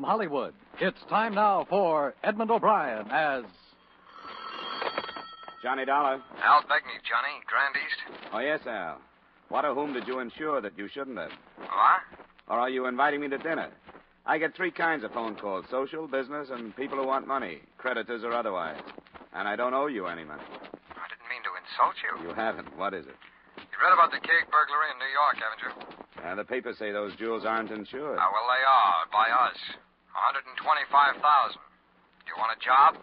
from Hollywood, it's time now for Edmond O'Brien as. Johnny Dollar. Al Begney, Johnny, Grand East. Oh, yes, Al. What or whom did you insure that you shouldn't have? What? Or are you inviting me to dinner? I get three kinds of phone calls social, business, and people who want money, creditors or otherwise. And I don't owe you any money. I didn't mean to insult you. You haven't. What is it? You read about the Kegg burglary in New York, haven't you? And the papers say those jewels aren't insured. Ah, well, they are, by us. 125000 Do you want a job?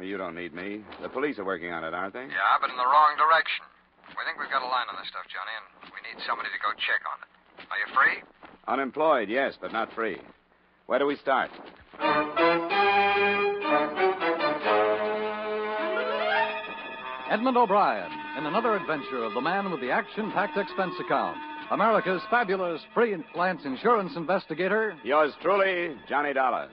You don't need me. The police are working on it, aren't they? Yeah, but in the wrong direction. We think we've got a line on this stuff, Johnny, and we need somebody to go check on it. Are you free? Unemployed, yes, but not free. Where do we start? Edmond O'Brien in another adventure of the man with the action packed expense account. America's fabulous freelance insurance investigator. Yours truly, Johnny Dollar.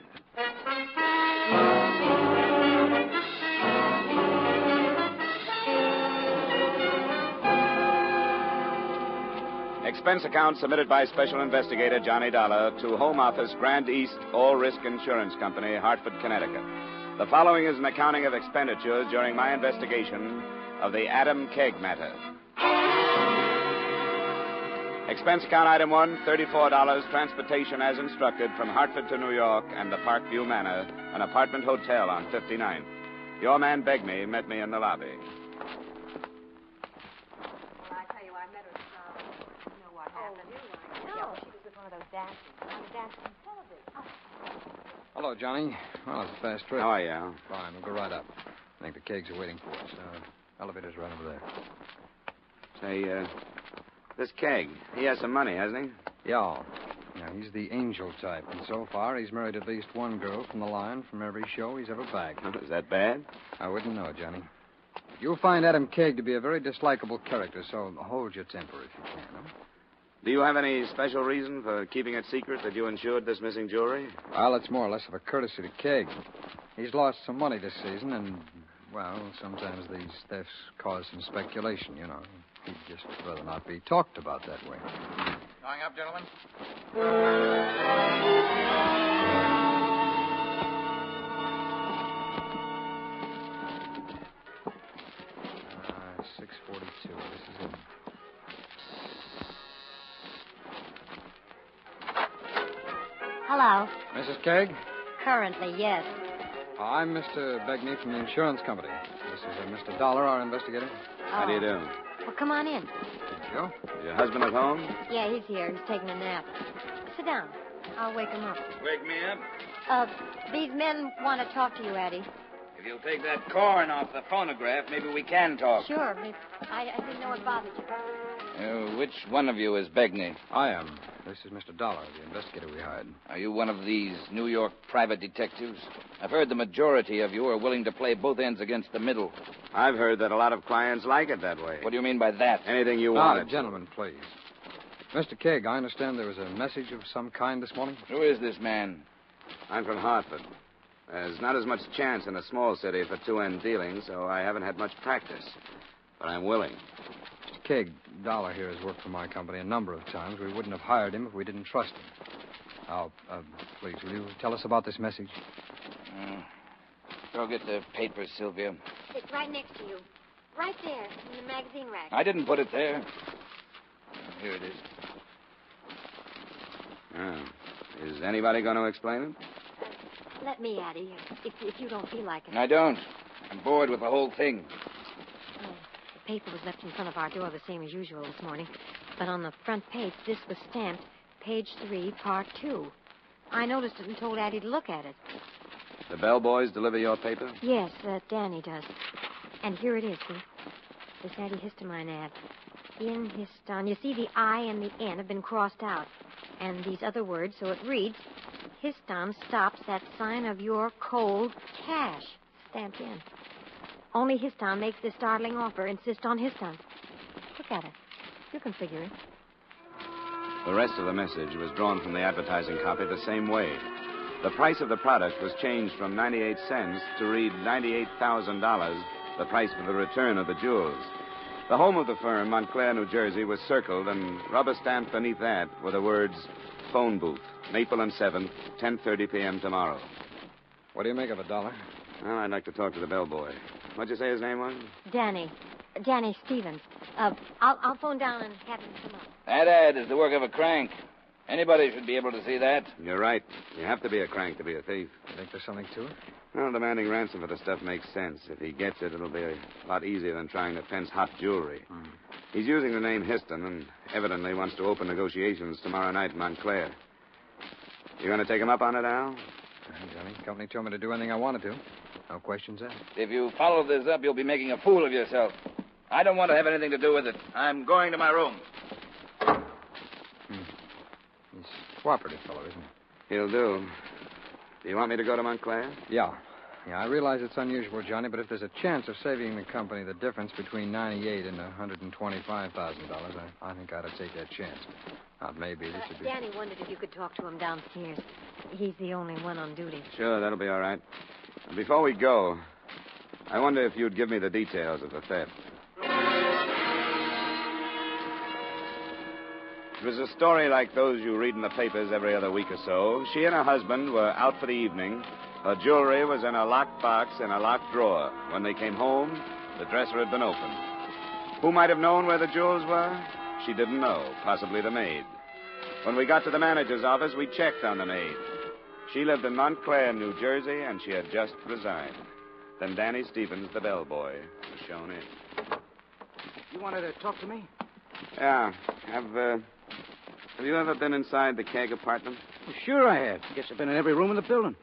Expense account submitted by Special Investigator Johnny Dollar to Home Office Grand East All Risk Insurance Company, Hartford, Connecticut. The following is an accounting of expenditures during my investigation of the Adam Kegg matter. Expense account item one, $34, transportation as instructed from Hartford to New York and the Parkview Manor, an apartment hotel on 59th. Your man begged Begney met me in the lobby. Well, I tell you, I met her uh, You know what happened? No. Yeah, well, she was with one of those dancers. One of the dancers on television. Hello, Johnny. Well, it's a fast trip. How are you, Fine. We'll go right up. I think the Keggs are waiting for us. Uh, elevator's right over there. Say, uh, this Kegg, he has some money, hasn't he? Yeah. Yeah, he's the angel type, and so far he's married at least one girl from the line from every show he's ever bagged. Is that bad? I wouldn't know, Johnny. You'll find Adam Kegg to be a very dislikable character, so hold your temper if you can. Huh? Do you have any special reason for keeping it secret that you insured this missing jewelry? Well, it's more or less of a courtesy to Kegg. He's lost some money this season, and, well, sometimes these thefts cause some speculation, you know. He'd just rather not be talked about that way. Going up, gentlemen? Uh, 642. This is it. Hello. Mrs. Kegg? Currently, yes. I'm Mr. Begney from the insurance company. This is uh, Mr. Dollar, our investigator. How do you do? Well, come on in. Thank you. Is your husband at home? Yeah, he's here. He's taking a nap. Sit down. I'll wake him up. Wake me up. Uh, these men want to talk to you, Addie. If you'll take that corn off the phonograph, maybe we can talk. Sure. but I, I didn't know it bothered you. Uh, which one of you is Begney? I am. This is Mr. Dollar, the investigator we hired. Are you one of these New York private detectives? I've heard the majority of you are willing to play both ends against the middle. I've heard that a lot of clients like it that way. What do you mean by that? Anything you Ah, want. gentlemen, please. Mr. Kegg, I understand there was a message of some kind this morning. Who is this man? I'm from Hartford. There's not as much chance in a small city for two-end dealing, so I haven't had much practice. But I'm willing. Mr. Kegg, Dollar here has worked for my company a number of times. We wouldn't have hired him if we didn't trust him. Now, uh, please, will you tell us about this message? Uh, go get the papers, Sylvia. It's right next to you. Right there, in the magazine rack. I didn't put it there. Uh, Here it is. Oh. Is anybody going to explain it? Let me, Addie, if, if you don't feel like it. I don't. I'm bored with the whole thing. Paper was left in front of our door the same as usual this morning. But on the front page, this was stamped page three, part two. I noticed it and told Addie to look at it. The bellboys deliver your paper? Yes, uh, Danny does. And here it is, see? This antihistamine ad. In histon. You see, the I and the N have been crossed out. And these other words, so it reads, Histon stops that sign of your cold cash. Stamped in. Only Histon makes this startling offer. Insist on Histon. Look at it. You can figure it. The rest of the message was drawn from the advertising copy the same way. The price of the product was changed from 98 cents to read $98,000, the price for the return of the jewels. The home of the firm, Montclair, New Jersey, was circled, and rubber stamped beneath that were the words, phone booth, Maple and 7th, 10.30 p.m. tomorrow. What do you make of a dollar? Well, I'd like to talk to the bellboy. What'd you say his name was? Danny. Danny Stevens. Uh, I'll, I'll phone down and have him come up. That ad is the work of a crank. Anybody should be able to see that. You're right. You have to be a crank to be a thief. You think there's something to it? Well, demanding ransom for the stuff makes sense. If he gets it, it'll be a lot easier than trying to fence hot jewelry. He's using the name Histon and evidently wants to open negotiations tomorrow night in Montclair. You going to take him up on it, Al? Uh, Johnny, company told me to do anything I wanted to. No questions asked. If you follow this up, you'll be making a fool of yourself. I don't want to have anything to do with it. I'm going to my room. He's a cooperative fellow, isn't he? He'll do. Do you want me to go to Montclair? Yeah. Yeah, I realize it's unusual, Johnny, but if there's a chance of saving the company the difference between 98 and $125,000, I, I think I ought to take that chance. Not maybe. This Uh, would be. Danny wondered if you could talk to him downstairs. He's the only one on duty. Sure, that'll be all right. And Before we go, I wonder if you'd give me the details of the theft. It was a story like those you read in the papers every other week or so. She and her husband were out for the evening. Her jewelry was in a locked box in a locked drawer. When they came home, the dresser had been opened. Who might have known where the jewels were? She didn't know. Possibly the maid. When we got to the manager's office, we checked on the maid. She lived in Montclair, New Jersey, and she had just resigned. Then Danny Stevens, the bellboy, was shown in. You wanted to talk to me? Yeah. Have, uh, have you ever been inside the Kegg apartment? Well, sure I have. Guess I've been in every room in the building.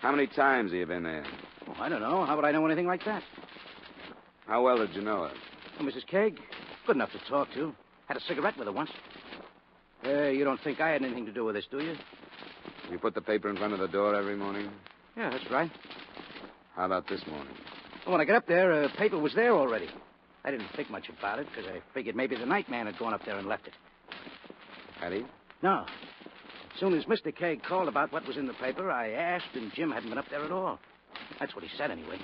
How many times have you been there? Oh, I don't know. How would I know anything like that? How well did you know her? Oh, Mrs. Kegg, good enough to talk to. Had a cigarette with her once. Uh, you don't think I had anything to do with this, do you? You put the paper in front of the door every morning? Yeah, that's right. How about this morning? When I got up there, uh, paper was there already. I didn't think much about it because I figured maybe the night man had gone up there and left it. Had he? No. As soon as Mr. Kegg called about what was in the paper, I asked, and Jim hadn't been up there at all. That's what he said, anyway.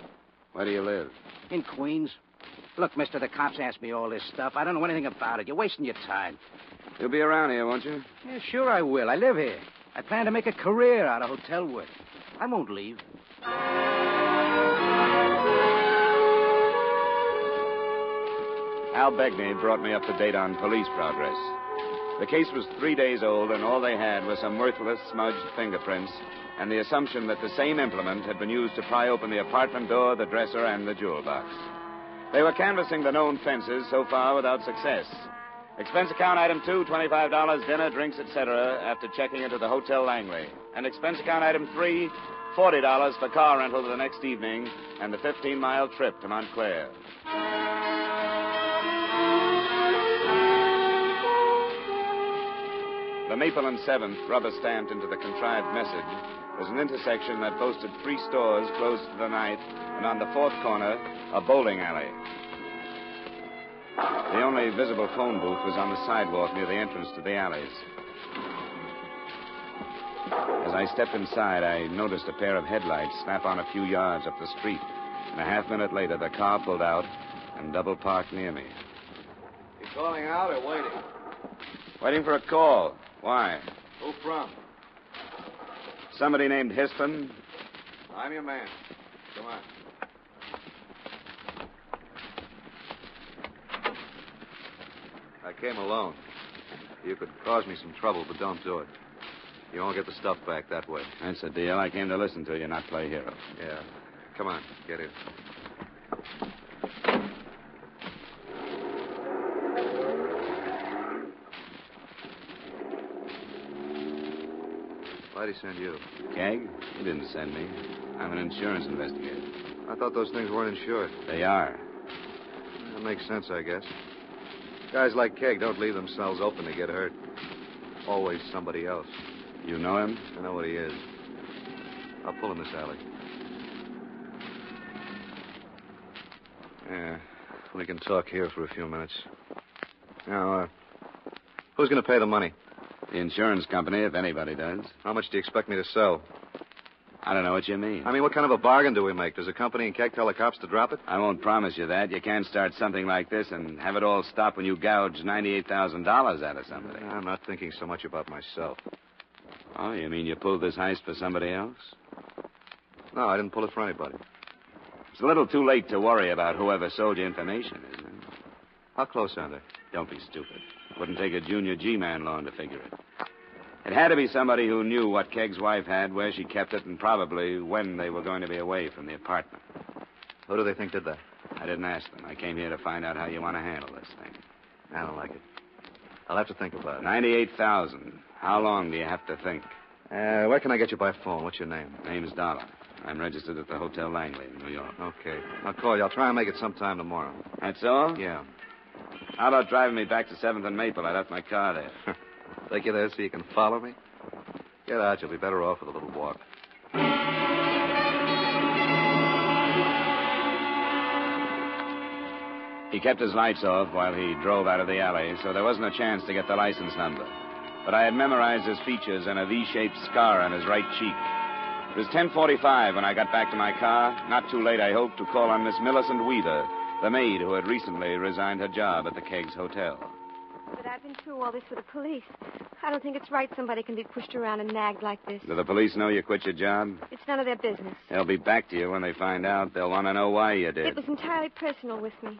Where do you live? In Queens. Look, mister, the cops asked me all this stuff. I don't know anything about it. You're wasting your time. You'll be around here, won't you? Yeah, sure I will. I live here. I plan to make a career out of hotel work. I won't leave. Al Begney brought me up to date on police progress. The case was three days old, and all they had was some worthless, smudged fingerprints and the assumption that the same implement had been used to pry open the apartment door, the dresser, and the jewel box. They were canvassing the known fences so far without success. Expense account item two, $25, dinner, drinks, etc., after checking into the Hotel Langley. And expense account item three, $40 for car rental for the next evening and the 15 mile trip to Montclair. The Maple and 7th, rubber stamped into the contrived message, was an intersection that boasted three stores closed for the night, and on the fourth corner, a bowling alley. The only visible phone booth was on the sidewalk near the entrance to the alleys. As I stepped inside, I noticed a pair of headlights snap on a few yards up the street. And a half minute later, the car pulled out and double parked near me. You calling out or waiting? Waiting for a call. Why? Who from? Somebody named Histon? I'm your man. Come on. I came alone. You could cause me some trouble, but don't do it. You won't get the stuff back that way. That's the deal. I came to listen to you, not play hero. Yeah. Come on, get in. Why'd he send you? Kegg? He didn't send me. I'm an insurance investigator. I thought those things weren't insured. They are. That makes sense, I guess. Guys like Kegg don't leave themselves open to get hurt. Always somebody else. You know him? I know what he is. I'll pull him this alley. Yeah, we can talk here for a few minutes. Now, uh, who's going to pay the money? The insurance company, if anybody does. How much do you expect me to sell? I don't know what you mean. I mean, what kind of a bargain do we make? Does the company and Kegg tell the cops to drop it? I won't promise you that. You can't start something like this and have it all stop when you gouge $98,000 out of somebody. I'm not thinking so much about myself. Oh, you mean you pulled this heist for somebody else? No, I didn't pull it for anybody. It's a little too late to worry about whoever sold you information, isn't it? How close are they? Don't be stupid. Wouldn't take a junior G-man long to figure it. It had to be somebody who knew what Kegg's wife had, where she kept it, and probably when they were going to be away from the apartment. Who do they think did that? I didn't ask them. I came here to find out how you want to handle this thing. I don't like it. I'll have to think about it. 98000 How long do you have to think? Uh, where can I get you by phone? What's your name? Name's Dollar. I'm registered at the Hotel Langley in New York. Okay. I'll call you. I'll try and make it sometime tomorrow. That's all? Yeah. How about driving me back to 7th and Maple? I left my car there. Take you there so you can follow me? Get out. You'll be better off with a little walk. He kept his lights off while he drove out of the alley, so there wasn't a chance to get the license number. But I had memorized his features and a V-shaped scar on his right cheek. It was 10:45 when I got back to my car. Not too late, I hope, to call on Miss Millicent Weaver, the maid who had recently resigned her job at the Kegg's Hotel. But I've been through all this with the police. I don't think it's right somebody can be pushed around and nagged like this. Do the police know you quit your job? It's none of their business. They'll be back to you when they find out. They'll want to know why you did. It was entirely personal with me.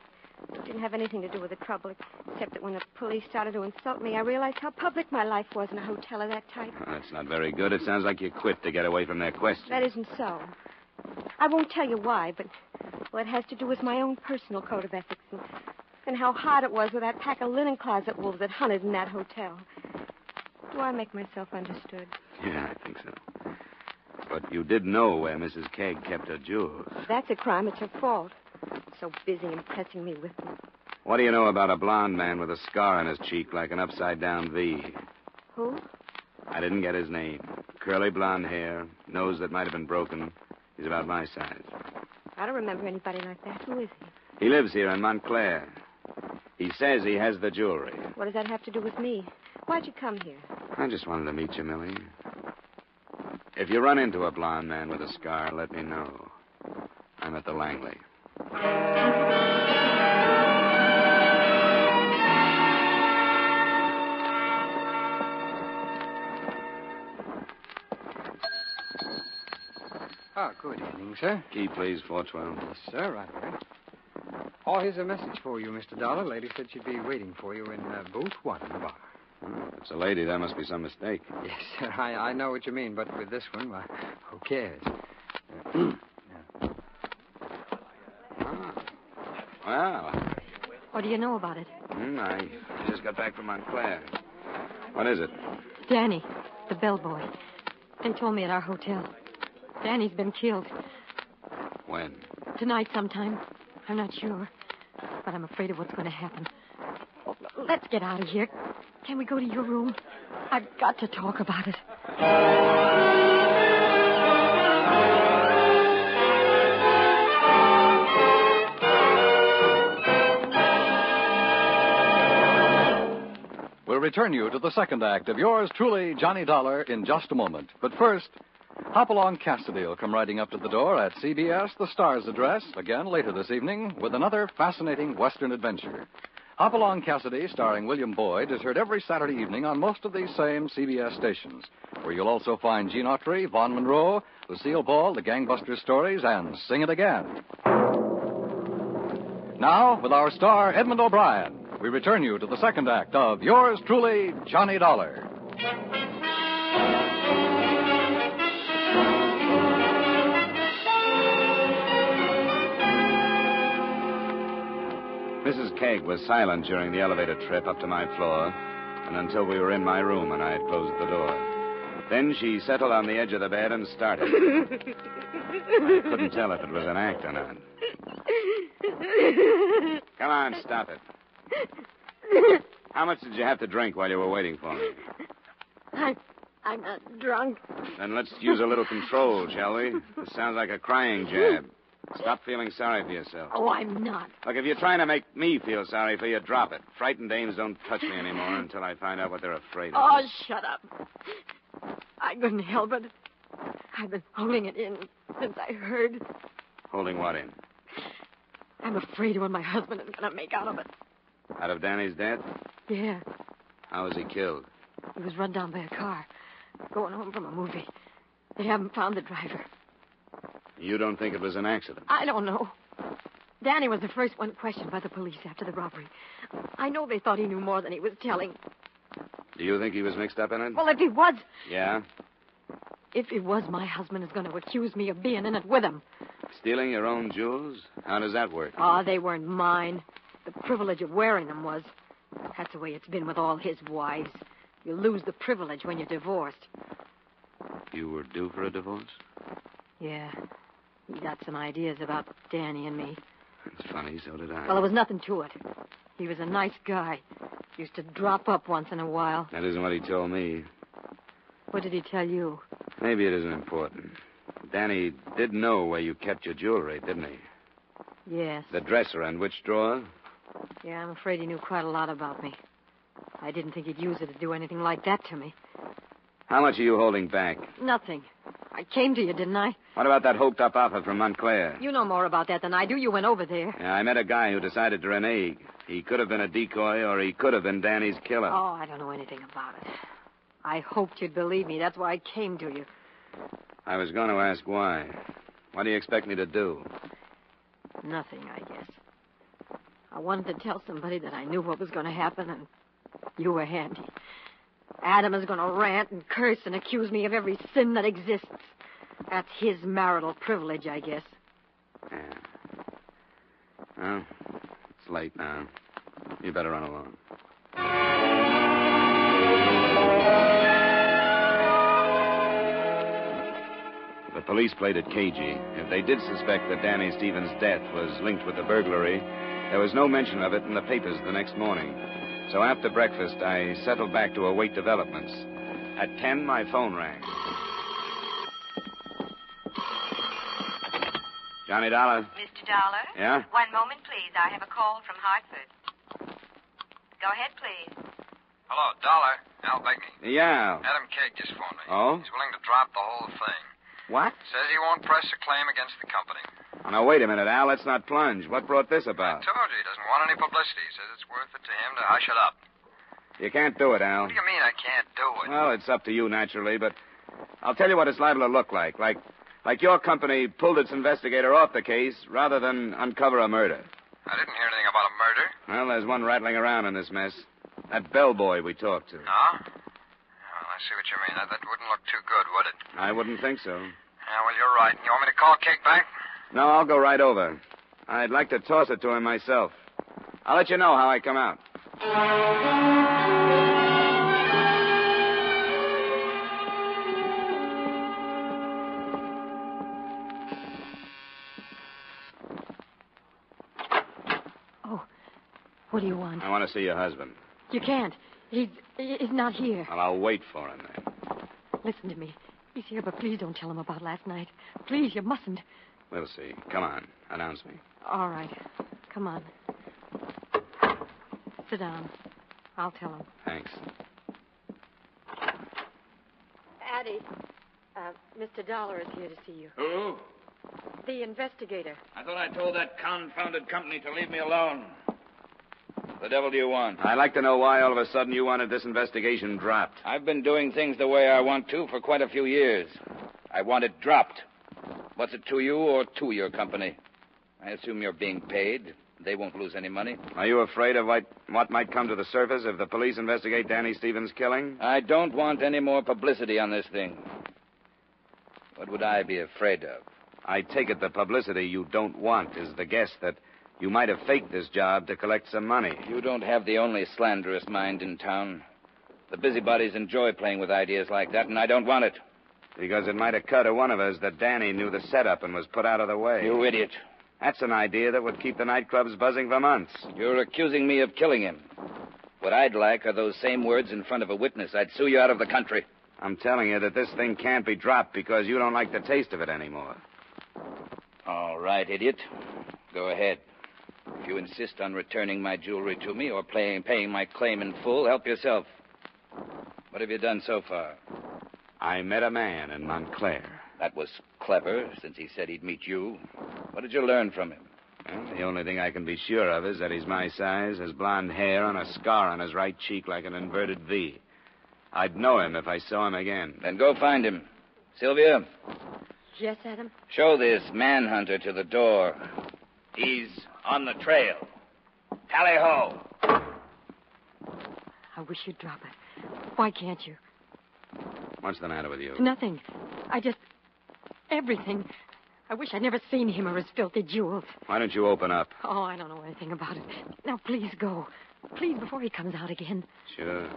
It didn't have anything to do with the trouble, except that when the police started to insult me, I realized how public my life was in a hotel of that type. Well, that's not very good. It sounds like you quit to get away from their questions. That isn't so. I won't tell you why, but well, it has to do with my own personal code of ethics and, and how hard it was with that pack of linen closet wolves that hunted in that hotel. Do I make myself understood? Yeah, I think so. But you did know where Mrs. Kegg kept her jewels. That's a crime, it's her fault. So busy impressing me with them. What do you know about a blond man with a scar on his cheek like an upside down V? Who? I didn't get his name. Curly blonde hair, nose that might have been broken. He's about my size. I don't remember anybody like that. Who is he? He lives here in Montclair. He says he has the jewelry. What does that have to do with me? Why'd you come here? I just wanted to meet you, Millie. If you run into a blond man with a scar, let me know. I'm at the Langley. Oh, good evening, sir. Key, please, 412. Yes, sir, right away. Oh, here's a message for you, Mr. Dollar. Lady said she'd be waiting for you in uh, booth one in the bar. Oh, if it's a lady, that must be some mistake. Yes, sir. I, I know what you mean, but with this one, well, who cares? Ah. Well, What do you know about it? hmm, I just got back from Montclair. What is it? Danny, the bellboy. They told me at our hotel. Danny's been killed. When? Tonight sometime. I'm not sure. But I'm afraid of what's going to happen. Let's get out of here. Can we go to your room? I've got to talk about it. We'll return you to the second act of yours truly, Johnny Dollar, in just a moment. But first, Hopalong Cassidy will come riding up to the door at CBS, the Star's address, again later this evening, with another fascinating Western adventure. Hopalong Cassidy, starring William Boyd, is heard every Saturday evening on most of these same CBS stations, where you'll also find Gene Autry, Vaughn Monroe, Lucille Ball, the Gangbuster Stories, and Sing It Again. Now, with our star, Edmond O'Brien, we return you to the second act of yours truly, Johnny Dollar. Mrs. Kegg was silent during the elevator trip up to my floor and until we were in my room and I had closed the door. Then she settled on the edge of the bed and started. I couldn't tell if it was an act or not. Come on, stop it. How much did you have to drink while you were waiting for me? I'm, I'm not drunk. Then let's use a little control, shall we? This sounds like a crying jab. Stop feeling sorry for yourself. Oh, I'm not. Look, if you're trying to make me feel sorry for you, drop it. Frightened dames don't touch me anymore until I find out what they're afraid of. Oh, shut up. I couldn't help it. I've been holding it in since I heard. Holding what in? I'm afraid of what my husband is going to make out of it. Out of Danny's death? Yeah. How was he killed? He was run down by a car, going home from a movie. They haven't found the driver. You don't think it was an accident? I don't know. Danny was the first one questioned by the police after the robbery. I know they thought he knew more than he was telling. Do you think he was mixed up in it? Well, if he was, Yeah? if he was, my husband is going to accuse me of being in it with him. Stealing your own jewels? How does that work? Oh, they weren't mine. The privilege of wearing them was. That's the way it's been with all his wives. You lose the privilege when you're divorced. You were due for a divorce? Yeah. He got some ideas about Danny and me. It's funny, so did I. Well, there was nothing to it. He was a nice guy. Used to drop up once in a while. That isn't what he told me. What did he tell you? Maybe it isn't important. Danny did know where you kept your jewelry, didn't he? Yes. The dresser and which drawer? Yeah, I'm afraid he knew quite a lot about me. I didn't think he'd use it to do anything like that to me. How much are you holding back? Nothing. I came to you, didn't I? What about that hoked up offer from Montclair? You know more about that than I do. You went over there. Yeah, I met a guy who decided to renege. He could have been a decoy or he could have been Danny's killer. Oh, I don't know anything about it. I hoped you'd believe me. That's why I came to you. I was going to ask why. What do you expect me to do? Nothing, I guess. I wanted to tell somebody that I knew what was going to happen, and you were handy. Adam is going to rant and curse and accuse me of every sin that exists. That's his marital privilege, I guess. Yeah. Well, it's late now. You better run along. The police played it cagey. If they did suspect that Danny Stevens' death was linked with the burglary, there was no mention of it in the papers the next morning. So after breakfast, I settled back to await developments. At 10, my phone rang. Johnny Dollar. Mr. Dollar? Yeah? One moment, please. I have a call from Hartford. Go ahead, please. Hello, Dollar. Al Begney. Yeah. Adam Kegg just phoned me. Oh? He's willing to drop the whole thing. What? Says he won't press a claim against the company. Oh, now, wait a minute, Al. Let's not plunge. What brought this about? I told you he doesn't want any publicity. He says it's worth it to him to hush it up. You can't do it, Al. What do you mean I can't do it? Well, it's up to you, naturally, but I'll tell you what it's liable to look like. Like, like your company pulled its investigator off the case rather than uncover a murder. I didn't hear anything about a murder. Well, there's one rattling around in this mess. That bellboy we talked to. No? Well, I see what you mean. That, that wouldn't look too good, would it? I wouldn't think so. Yeah, well, you're right. You want me to call Kegg back? No, I'll go right over. I'd like to toss it to him myself. I'll let you know how I come out. What do you want? I want to see your husband. You can't. He's he's not here. Well, I'll wait for him then. Listen to me. He's here, but please don't tell him about last night. Please, you mustn't. We'll see. Come on. Announce me. All right. Come on. Sit down. I'll tell him. Thanks. Addie, uh, Mr. Dollar is here to see you. Who? The investigator. I thought I told that confounded company to leave me alone. The devil do you want? I'd like to know why all of a sudden you wanted this investigation dropped. I've been doing things the way I want to for quite a few years. I want it dropped. What's it to you or to your company? I assume you're being paid. They won't lose any money. Are you afraid of what, what might come to the surface if the police investigate Danny Stevens' killing? I don't want any more publicity on this thing. What would I be afraid of? I take it the publicity you don't want is the guess that you might have faked this job to collect some money. You don't have the only slanderous mind in town. The busybodies enjoy playing with ideas like that, and I don't want it. Because it might occur to one of us that Danny knew the setup and was put out of the way. You idiot. That's an idea that would keep the nightclubs buzzing for months. You're accusing me of killing him. What I'd like are those same words in front of a witness. I'd sue you out of the country. I'm telling you that this thing can't be dropped because you don't like the taste of it anymore. All right, idiot. Go ahead. If you insist on returning my jewelry to me or paying, paying my claim in full, help yourself. What have you done so far? I met a man in Montclair. That was clever, since he said he'd meet you. What did you learn from him? Well, the only thing I can be sure of is that he's my size, has blond hair, and a scar on his right cheek like an inverted V. I'd know him if I saw him again. Then go find him. Sylvia, Yes, Adam? show this manhunter to the door. He's on the trail. Tally ho! I wish you'd drop it. Why can't you? What's the matter with you? Nothing. I just. Everything. I wish I'd never seen him or his filthy jewels. Why don't you open up? Oh, I don't know anything about it. Now, please go. Please, before he comes out again. Sure.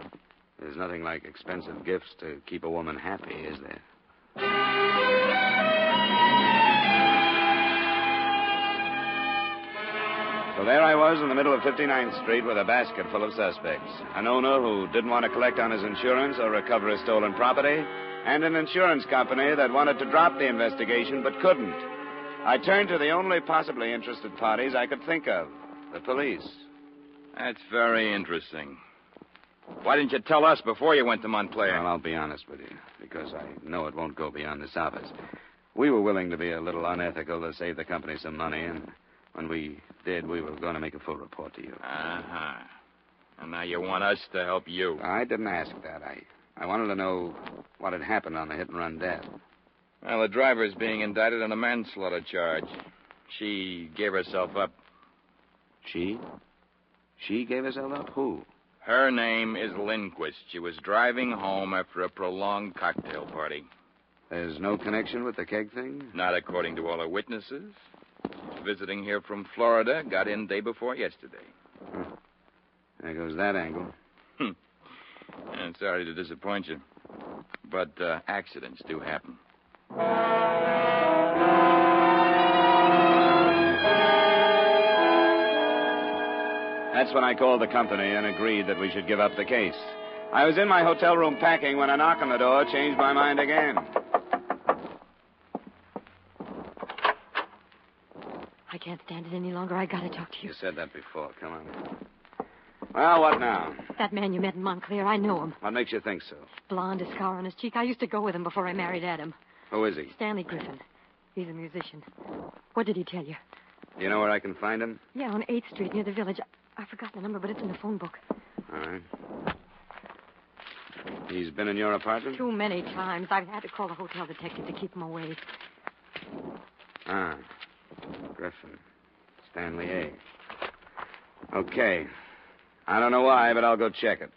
There's nothing like expensive gifts to keep a woman happy, is there? So there I was in the middle of 59th Street with a basket full of suspects. An owner who didn't want to collect on his insurance or recover his stolen property, and an insurance company that wanted to drop the investigation but couldn't. I turned to the only possibly interested parties I could think of the police. That's very interesting. Why didn't you tell us before you went to Montclair? Well, I'll be honest with you, because I know it won't go beyond this office. We were willing to be a little unethical to save the company some money, and when we did, we were going to make a full report to you. Uh huh. And now you want us to help you. I didn't ask that. I, I wanted to know what had happened on the hit and run death. Well, the driver's being indicted on a manslaughter charge. She gave herself up. She? She gave herself up? Who? Her name is Lindquist. She was driving home after a prolonged cocktail party. There's no connection with the Kegg thing? Not according to all her witnesses. Visiting here from Florida. Got in day before yesterday. Hmm. There goes that angle. I'm sorry to disappoint you. But uh, accidents do happen. That's when I called the company and agreed that we should give up the case. I was in my hotel room packing when a knock on the door changed my mind again. I can't stand it any longer. I gotta talk to you. You said that before. Come on. Well, what now? That man you met in Montclair, I know him. What makes you think so? Blonde, a scar on his cheek. I used to go with him before I married Adam. Who is he? Stanley Griffin. He's a musician. What did he tell you? Do you know where I can find him? Yeah, on 8th Street near the village. I forgot the number, but it's in the phone book. All right. He's been in your apartment? Too many times. I've had to call the hotel detective to keep him away. Ah. Griffin. Stanley A. Okay. I don't know why, but I'll go check it.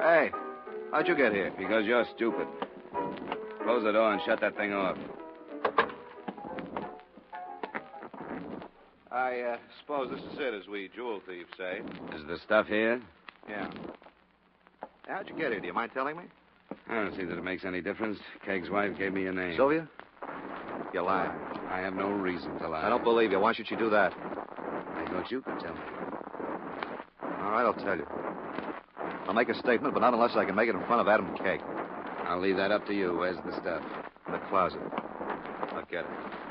Hey, how'd you get here? Because you're stupid. Close the door and shut that thing off. I uh, suppose this is it, as we jewel thieves say. Is the stuff here? Yeah. How'd you get here? Do you mind telling me? I don't see that it makes any difference. Kegg's wife gave me your name. Sylvia? You're lying. I have no reason to lie. I don't believe you. Why should you do that? I thought you could tell me. All right, I'll tell you. I'll make a statement, but not unless I can make it in front of Adam Kegg. I'll leave that up to you. Where's the stuff? In the closet. I'll get it.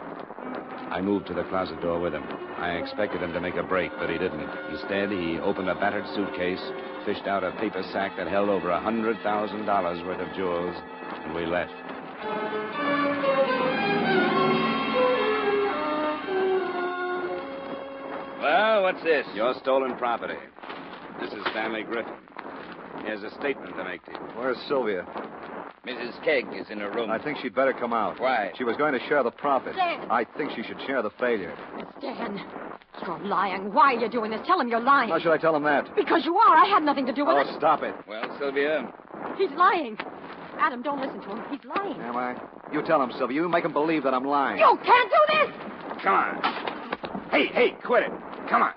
I moved to the closet door with him. I expected him to make a break, but he didn't. Instead, he opened a battered suitcase, fished out a paper sack that held over a $100,000 worth of jewels, and we left. Well, what's this? Your stolen property. This is Stanley Griffin. He has a statement to make to you. Where's Sylvia? Mrs. Kegg is in her room. I think she'd better come out. Why? She was going to share the profit. Stan! I think she should share the failure. Stan, you're lying. Why are you doing this? Tell him you're lying. How should I tell him that? Because you are. I had nothing to do with Oh, it. stop it. Well, Sylvia, He's lying. Adam, don't listen to him. He's lying. Am I? You tell him, Sylvia. You make him believe that I'm lying. You can't do this! Come on. Hey, hey, quit it. Come on.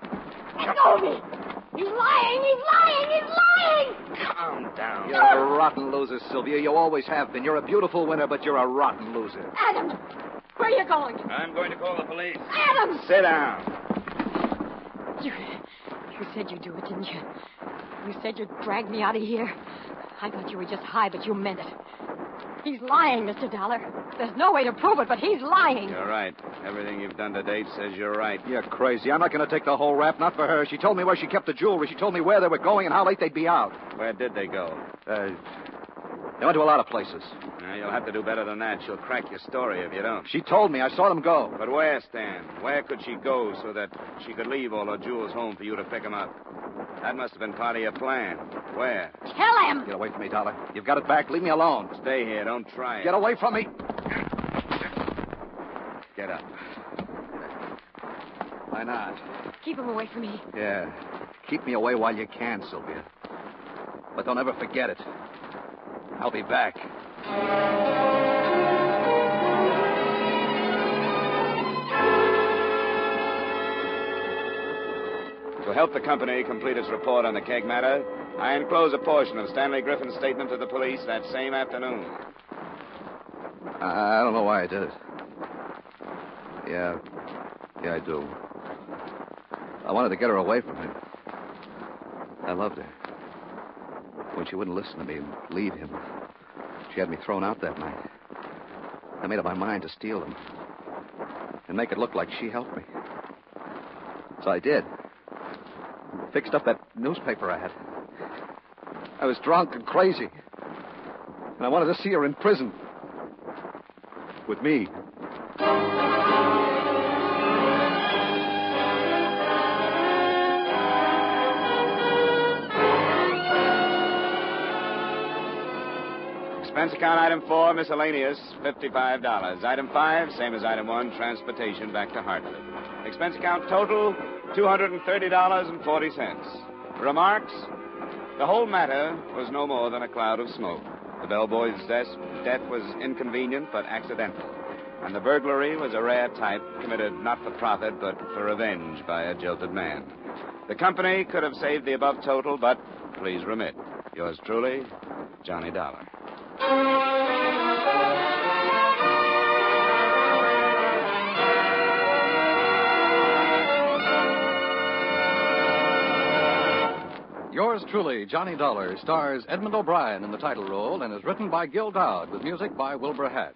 Let go of me! He's lying! He's lying! He's lying! Calm down. You're a rotten loser, Sylvia. You always have been. You're a beautiful winner, but you're a rotten loser. Adam! Where are you going? I'm going to call the police. Adam! Sit down. You, you said you'd do it, didn't you? You said you'd drag me out of here. I thought you were just high, but you meant it. He's lying, Mr. Dollar. There's no way to prove it, but he's lying. You're right. Everything you've done to date says you're right. You're crazy. I'm not going to take the whole rap, not for her. She told me where she kept the jewelry. She told me where they were going and how late they'd be out. Where did they go? Uh, they went to a lot of places. Now, you'll have to do better than that. She'll crack your story if you don't. She told me. I saw them go. But where, Stan? Where could she go so that she could leave all her jewels home for you to pick them up? That must have been part of your plan. Where? Tell him! Get away from me, Dollar. You've got it back. Leave me alone. Stay here. Don't try it. Get away from me. Get up. Why not? Keep him away from me. Yeah. Keep me away while you can, Sylvia. But don't ever forget it. I'll be back. To help the company complete its report on the Kegg matter, I enclose a portion of Stanley Griffin's statement to the police that same afternoon. I, don't know why I did it. Yeah. Yeah, I do. I wanted to get her away from him. I loved her. When she wouldn't listen to me and leave him, she had me thrown out that night. I made up my mind to steal them and make it look like she helped me. So I did. Fixed up that newspaper ad. I was drunk and crazy. And I wanted to see her in prison. With me. Expense account item four, miscellaneous, $55. Item five, same as item one, transportation back to Hartford. Expense account total, $230.40. Remarks? The whole matter was no more than a cloud of smoke. The bellboy's death, was inconvenient but accidental. And the burglary was a rare type committed not for profit but for revenge by a jilted man. The company could have saved the above total, but please remit. Yours truly, Johnny Dollar. Yours truly, Johnny Dollar, stars Edmond O'Brien in the title role and is written by Gil Doud with music by Wilbur Hatch.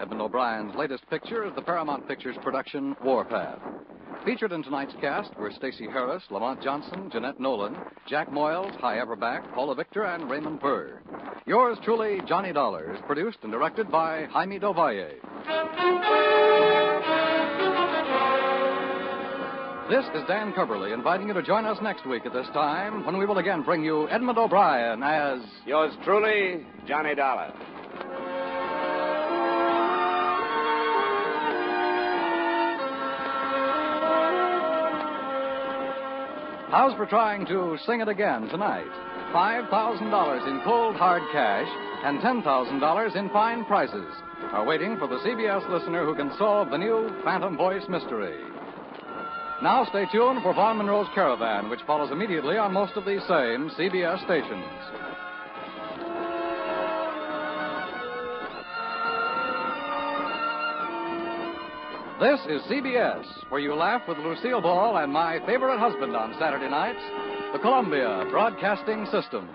Edmond O'Brien's latest picture is the Paramount Pictures production Warpath. Featured in tonight's cast were Stacy Harris, Lamont Johnson, Jeanette Nolan, Jack Moyles, Hy Averback, Paula Victor, and Raymond Burr. Yours truly, Johnny Dollar, is produced and directed by Jaime Del. This is Dan Cubberly inviting you to join us next week at this time when we will again bring you Edmond O'Brien as Yours truly, Johnny Dollar. How's for trying to sing it again tonight? $5,000 in cold hard cash and $10,000 in fine prizes are waiting for the CBS listener who can solve the new Phantom Voice mystery. Now stay tuned for Vaughn Monroe's Caravan, which follows immediately on most of these same CBS stations. This is CBS, where you laugh with Lucille Ball and my favorite husband on Saturday nights, the Columbia Broadcasting System.